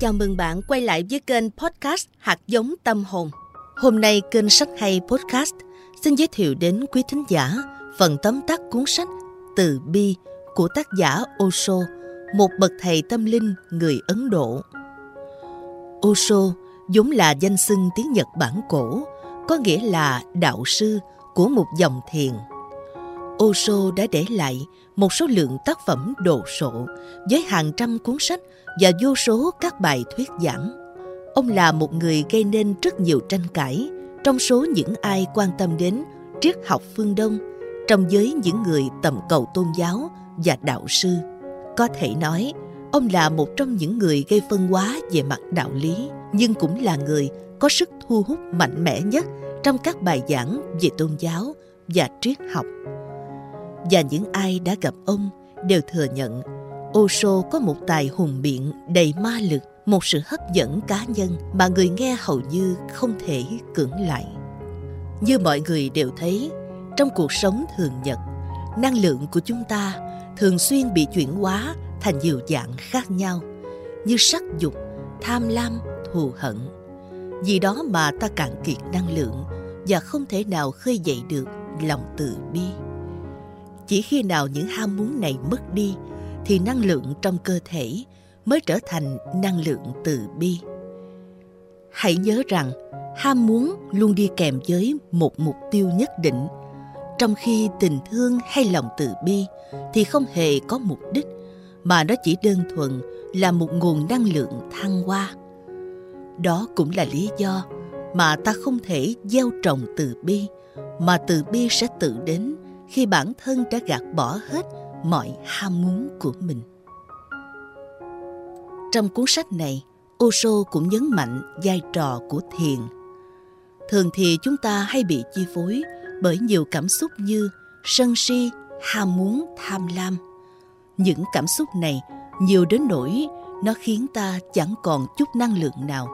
chào mừng bạn quay lại với kênh podcast Hạt giống tâm hồn. Hôm nay kênh Sách Hay Podcast xin giới thiệu đến quý thính giả phần tóm tắt cuốn sách Từ Bi của tác giả Osho, một bậc thầy tâm linh người Ấn Độ. Osho vốn là danh xưng tiếng Nhật Bản cổ, có nghĩa là đạo sư của một dòng thiền. Osho đã để lại một số lượng tác phẩm đồ sộ với hàng trăm cuốn sách và vô số các bài thuyết giảng. Ông là một người gây nên rất nhiều tranh cãi trong số những ai quan tâm đến triết học phương Đông trong giới những người tầm cầu tôn giáo và đạo sư. Có thể nói, ông là một trong những người gây phân hóa về mặt đạo lý, nhưng cũng là người có sức thu hút mạnh mẽ nhất trong các bài giảng về tôn giáo và triết học. Và những ai đã gặp ông đều thừa nhận Osho có một tài hùng biện đầy ma lực, một sự hấp dẫn cá nhân mà người nghe hầu như không thể cưỡng lại. Như mọi người đều thấy, trong cuộc sống thường nhật, năng lượng của chúng ta thường xuyên bị chuyển hóa thành nhiều dạng khác nhau, như sắc dục, tham lam, thù hận. Vì đó mà ta cạn kiệt năng lượng và không thể nào khơi dậy được lòng từ bi. Chỉ khi nào những ham muốn này mất đi, thì năng lượng trong cơ thể mới trở thành năng lượng từ bi. Hãy nhớ rằng, ham muốn luôn đi kèm với một mục tiêu nhất định. Trong khi tình thương hay lòng từ bi thì không hề có mục đích, mà nó chỉ đơn thuần là một nguồn năng lượng thăng hoa. Đó cũng là lý do mà ta không thể gieo trồng từ bi, mà từ bi sẽ tự đến khi bản thân đã gạt bỏ hết mọi ham muốn của mình. Trong cuốn sách này, Osho cũng nhấn mạnh vai trò của thiền. Thường thì chúng ta hay bị chi phối bởi nhiều cảm xúc như sân si, ham muốn, tham lam. Những cảm xúc này nhiều đến nỗi nó khiến ta chẳng còn chút năng lượng nào.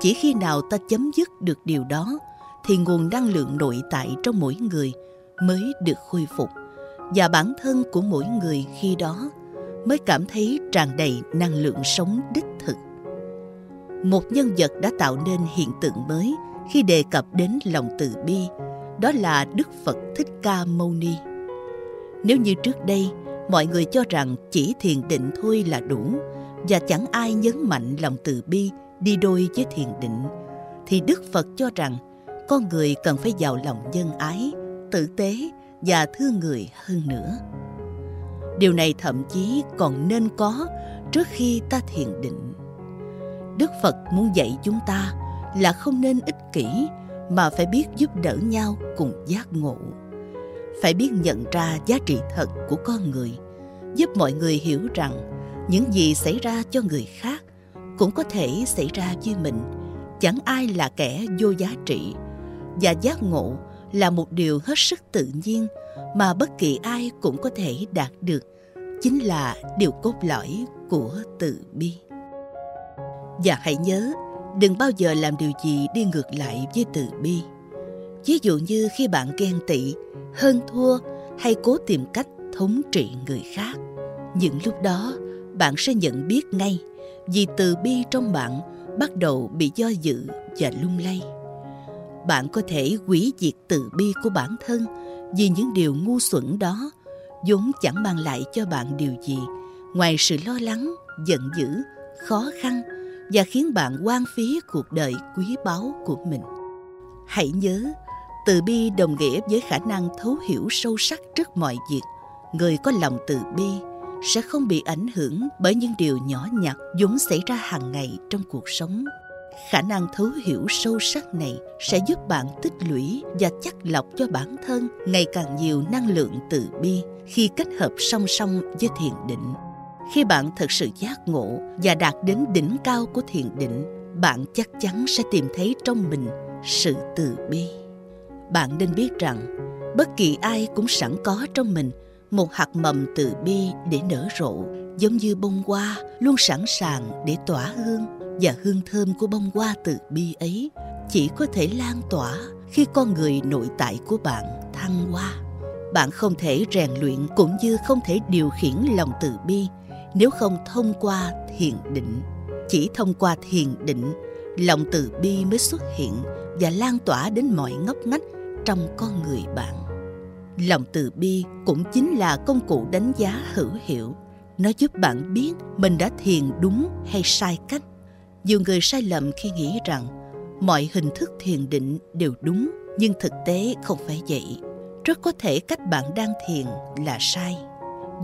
Chỉ khi nào ta chấm dứt được điều đó thì nguồn năng lượng nội tại trong mỗi người mới được khôi phục. Và bản thân của mỗi người khi đó mới cảm thấy tràn đầy năng lượng sống đích thực. Một nhân vật đã tạo nên hiện tượng mới khi đề cập đến lòng từ bi, đó là đức phật thích ca mâu ni. Nếu như trước đây, mọi người cho rằng chỉ thiền định thôi là đủ và chẳng ai nhấn mạnh lòng từ bi đi đôi với thiền định, thì đức phật cho rằng con người cần phải giàu lòng nhân ái tử tế và thương người hơn nữa. Điều này thậm chí còn nên có trước khi ta thiền định. Đức phật muốn dạy chúng ta là không nên ích kỷ mà phải biết giúp đỡ nhau cùng giác ngộ. Phải biết nhận ra giá trị thật của con người, giúp mọi người hiểu rằng những gì xảy ra cho người khác cũng có thể xảy ra với mình. Chẳng ai là kẻ vô giá trị và giác ngộ là một điều hết sức tự nhiên mà bất kỳ ai cũng có thể đạt được, chính là điều cốt lõi của từ bi. Và hãy nhớ, đừng bao giờ làm điều gì đi ngược lại với từ bi. Ví dụ như khi bạn ghen tị, hơn thua hay cố tìm cách thống trị người khác, những lúc đó bạn sẽ nhận biết ngay vì từ bi trong bạn bắt đầu bị do dự và lung lay bạn có thể hủy diệt từ bi của bản thân vì những điều ngu xuẩn đó, vốn chẳng mang lại cho bạn điều gì. Ngoài sự lo lắng, giận dữ, khó khăn và khiến bạn quan phí cuộc đời quý báu của mình. Hãy nhớ, từ bi đồng nghĩa với khả năng thấu hiểu sâu sắc trước mọi việc. Người có lòng từ bi sẽ không bị ảnh hưởng bởi những điều nhỏ nhặt vốn xảy ra hàng ngày trong cuộc sống khả năng thấu hiểu sâu sắc này sẽ giúp bạn tích lũy và chắc lọc cho bản thân ngày càng nhiều năng lượng từ bi khi kết hợp song song với thiền định. Khi bạn thực sự giác ngộ và đạt đến đỉnh cao của thiền định, bạn chắc chắn sẽ tìm thấy trong mình sự từ bi. Bạn nên biết rằng, bất kỳ ai cũng sẵn có trong mình một hạt mầm từ bi để nở rộ, giống như bông hoa luôn sẵn sàng để tỏa hương và hương thơm của bông hoa từ bi ấy chỉ có thể lan tỏa khi con người nội tại của bạn thăng hoa. Bạn không thể rèn luyện cũng như không thể điều khiển lòng từ bi nếu không thông qua thiền định. Chỉ thông qua thiền định, lòng từ bi mới xuất hiện và lan tỏa đến mọi ngóc ngách trong con người bạn. Lòng từ bi cũng chính là công cụ đánh giá hữu hiệu. Nó giúp bạn biết mình đã thiền đúng hay sai cách nhiều người sai lầm khi nghĩ rằng mọi hình thức thiền định đều đúng, nhưng thực tế không phải vậy. Rất có thể cách bạn đang thiền là sai.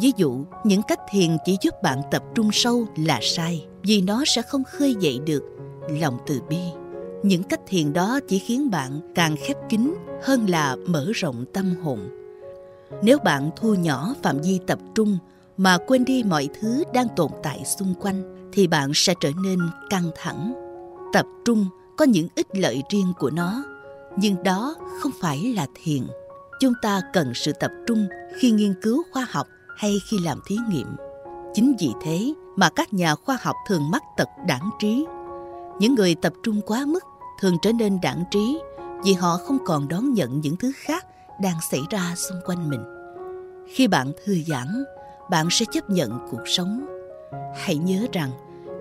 Ví dụ, những cách thiền chỉ giúp bạn tập trung sâu là sai, vì nó sẽ không khơi dậy được lòng từ bi. Những cách thiền đó chỉ khiến bạn càng khép kín hơn là mở rộng tâm hồn. Nếu bạn thu nhỏ phạm vi tập trung mà quên đi mọi thứ đang tồn tại xung quanh thì bạn sẽ trở nên căng thẳng, tập trung, có những ích lợi riêng của nó. Nhưng đó không phải là thiền chúng ta cần sự tập trung khi nghiên cứu khoa học hay khi làm thí nghiệm. Chính vì thế mà các nhà khoa học thường mắc tật đảng trí. Những người tập trung quá mức thường trở nên đảng trí vì họ không còn đón nhận những thứ khác đang xảy ra xung quanh mình. Khi bạn thư giãn, bạn sẽ chấp nhận cuộc sống hãy nhớ rằng,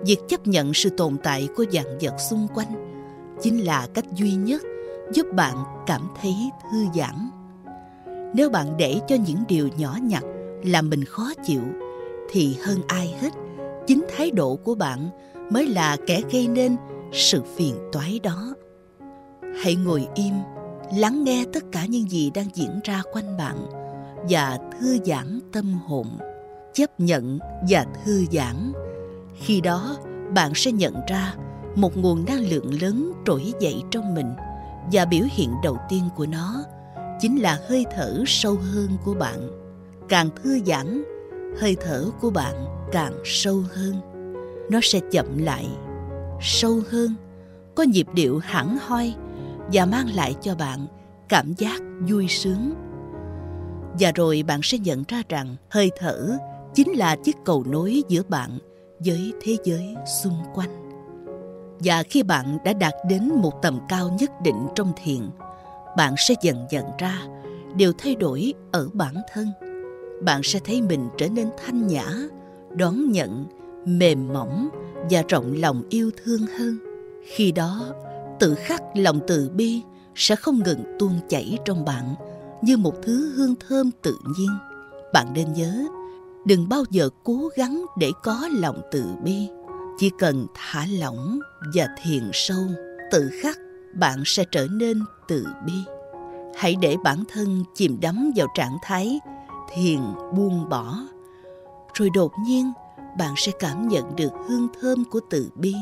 việc chấp nhận sự tồn tại của dạng vật xung quanh chính là cách duy nhất giúp bạn cảm thấy thư giãn. Nếu bạn để cho những điều nhỏ nhặt làm mình khó chịu, thì hơn ai hết, chính thái độ của bạn mới là kẻ gây nên sự phiền toái đó. Hãy ngồi im, lắng nghe tất cả những gì đang diễn ra quanh bạn và thư giãn tâm hồn chấp nhận và thư giãn. Khi đó, bạn sẽ nhận ra một nguồn năng lượng lớn trỗi dậy trong mình và biểu hiện đầu tiên của nó chính là hơi thở sâu hơn của bạn. Càng thư giãn, hơi thở của bạn càng sâu hơn. Nó sẽ chậm lại, sâu hơn, có nhịp điệu hẳn hoi và mang lại cho bạn cảm giác vui sướng. Và rồi bạn sẽ nhận ra rằng hơi thở chính là chiếc cầu nối giữa bạn với thế giới xung quanh. Và khi bạn đã đạt đến một tầm cao nhất định trong thiền, bạn sẽ dần dần ra điều thay đổi ở bản thân. Bạn sẽ thấy mình trở nên thanh nhã, đón nhận, mềm mỏng và rộng lòng yêu thương hơn. Khi đó, tự khắc lòng từ bi sẽ không ngừng tuôn chảy trong bạn như một thứ hương thơm tự nhiên. Bạn nên nhớ đừng bao giờ cố gắng để có lòng từ bi. Chỉ cần thả lỏng và thiền sâu, tự khắc, bạn sẽ trở nên từ bi. Hãy để bản thân chìm đắm vào trạng thái thiền buông bỏ. Rồi đột nhiên, bạn sẽ cảm nhận được hương thơm của từ bi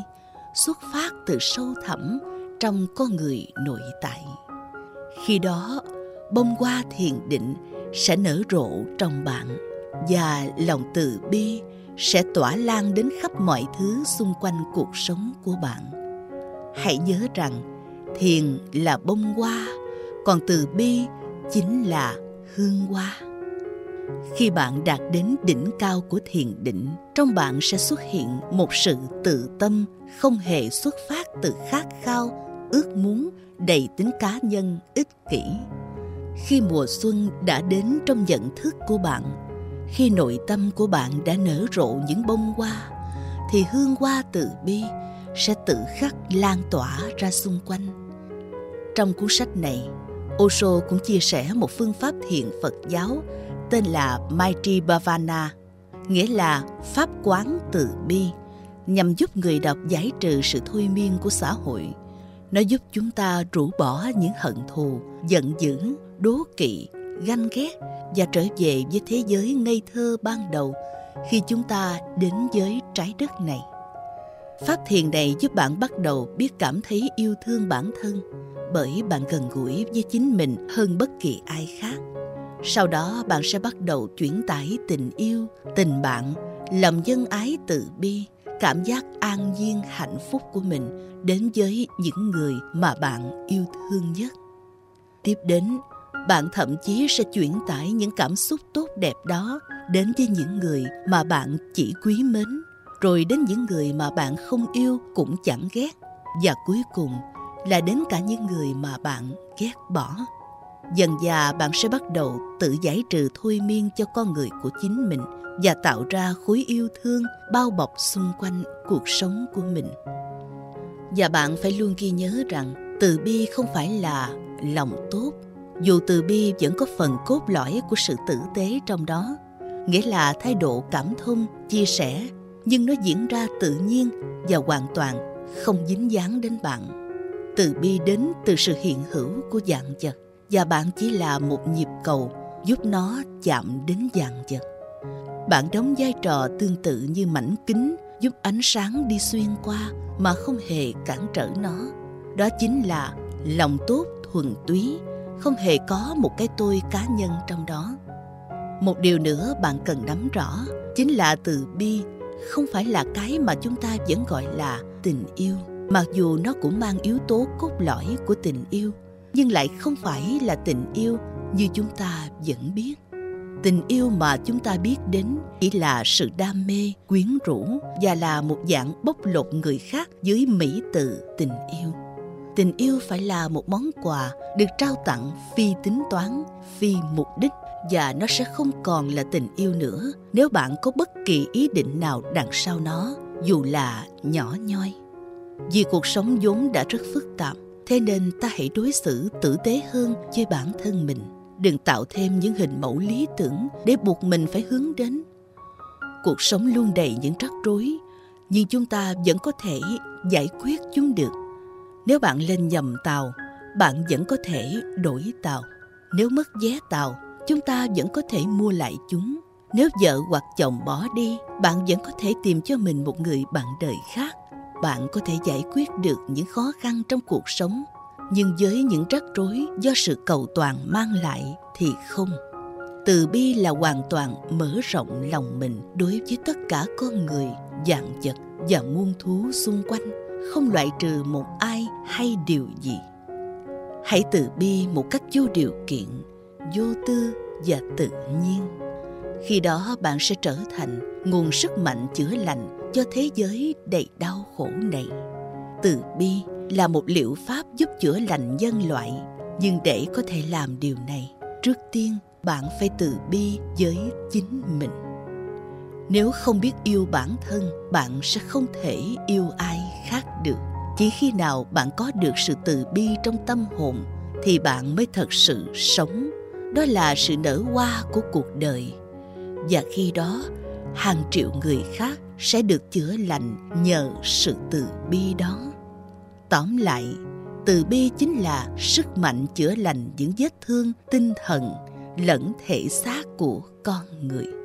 xuất phát từ sâu thẳm trong con người nội tại. Khi đó, bông hoa thiền định sẽ nở rộ trong bạn và lòng từ bi sẽ tỏa lan đến khắp mọi thứ xung quanh cuộc sống của bạn. Hãy nhớ rằng, thiền là bông hoa, còn từ bi chính là hương hoa. Khi bạn đạt đến đỉnh cao của thiền định, trong bạn sẽ xuất hiện một sự tự tâm không hề xuất phát từ khát khao, ước muốn, đầy tính cá nhân, ích kỷ. Khi mùa xuân đã đến trong nhận thức của bạn khi nội tâm của bạn đã nở rộ những bông hoa thì hương hoa từ bi sẽ tự khắc lan tỏa ra xung quanh trong cuốn sách này Osho cũng chia sẻ một phương pháp thiền Phật giáo tên là Maitri Bhavana, nghĩa là pháp quán từ bi, nhằm giúp người đọc giải trừ sự thôi miên của xã hội. Nó giúp chúng ta rũ bỏ những hận thù, giận dữ, đố kỵ, ganh ghét và trở về với thế giới ngây thơ ban đầu khi chúng ta đến với trái đất này. Pháp thiền này giúp bạn bắt đầu biết cảm thấy yêu thương bản thân bởi bạn gần gũi với chính mình hơn bất kỳ ai khác. Sau đó bạn sẽ bắt đầu chuyển tải tình yêu, tình bạn, lòng dân ái từ bi, cảm giác an nhiên hạnh phúc của mình đến với những người mà bạn yêu thương nhất. Tiếp đến, bạn thậm chí sẽ chuyển tải những cảm xúc tốt đẹp đó đến với những người mà bạn chỉ quý mến, rồi đến những người mà bạn không yêu cũng chẳng ghét. Và cuối cùng là đến cả những người mà bạn ghét bỏ. Dần dà, bạn sẽ bắt đầu tự giải trừ thôi miên cho con người của chính mình và tạo ra khối yêu thương bao bọc xung quanh cuộc sống của mình. Và bạn phải luôn ghi nhớ rằng từ bi không phải là lòng tốt dù từ bi vẫn có phần cốt lõi của sự tử tế trong đó, nghĩa là thái độ cảm thông, chia sẻ, nhưng nó diễn ra tự nhiên và hoàn toàn, không dính dáng đến bạn. Từ bi đến từ sự hiện hữu của dạng vật, và bạn chỉ là một nhịp cầu giúp nó chạm đến dạng vật. Bạn đóng vai trò tương tự như mảnh kính giúp ánh sáng đi xuyên qua mà không hề cản trở nó. Đó chính là lòng tốt thuần túy không hề có một cái tôi cá nhân trong đó. Một điều nữa bạn cần nắm rõ chính là từ bi không phải là cái mà chúng ta vẫn gọi là tình yêu. Mặc dù nó cũng mang yếu tố cốt lõi của tình yêu, nhưng lại không phải là tình yêu như chúng ta vẫn biết. Tình yêu mà chúng ta biết đến chỉ là sự đam mê, quyến rũ và là một dạng bóc lột người khác dưới mỹ từ tình yêu tình yêu phải là một món quà được trao tặng phi tính toán, phi mục đích, và nó sẽ không còn là tình yêu nữa nếu bạn có bất kỳ ý định nào đằng sau nó, dù là nhỏ nhoi. Vì cuộc sống vốn đã rất phức tạp, thế nên ta hãy đối xử tử tế hơn với bản thân mình. Đừng tạo thêm những hình mẫu lý tưởng để buộc mình phải hướng đến. Cuộc sống luôn đầy những rắc rối, nhưng chúng ta vẫn có thể giải quyết chúng được nếu bạn lên nhầm tàu, bạn vẫn có thể đổi tàu. Nếu mất vé tàu, chúng ta vẫn có thể mua lại chúng. Nếu vợ hoặc chồng bỏ đi, bạn vẫn có thể tìm cho mình một người bạn đời khác. Bạn có thể giải quyết được những khó khăn trong cuộc sống, nhưng với những rắc rối do sự cầu toàn mang lại thì không. Từ bi là hoàn toàn mở rộng lòng mình đối với tất cả con người dạng vật và muôn thú xung quanh không loại trừ một ai hay điều gì. Hãy từ bi một cách vô điều kiện, vô tư và tự nhiên. Khi đó, bạn sẽ trở thành nguồn sức mạnh chữa lành cho thế giới đầy đau khổ này. Từ bi là một liệu pháp giúp chữa lành nhân loại, nhưng để có thể làm điều này, trước tiên bạn phải từ bi với chính mình. Nếu không biết yêu bản thân, bạn sẽ không thể yêu ai khác được. Chỉ khi nào bạn có được sự từ bi trong tâm hồn thì bạn mới thật sự sống. Đó là sự nở hoa của cuộc đời. Và khi đó, hàng triệu người khác sẽ được chữa lành nhờ sự từ bi đó. Tóm lại, từ bi chính là sức mạnh chữa lành những vết thương tinh thần lẫn thể xác của con người.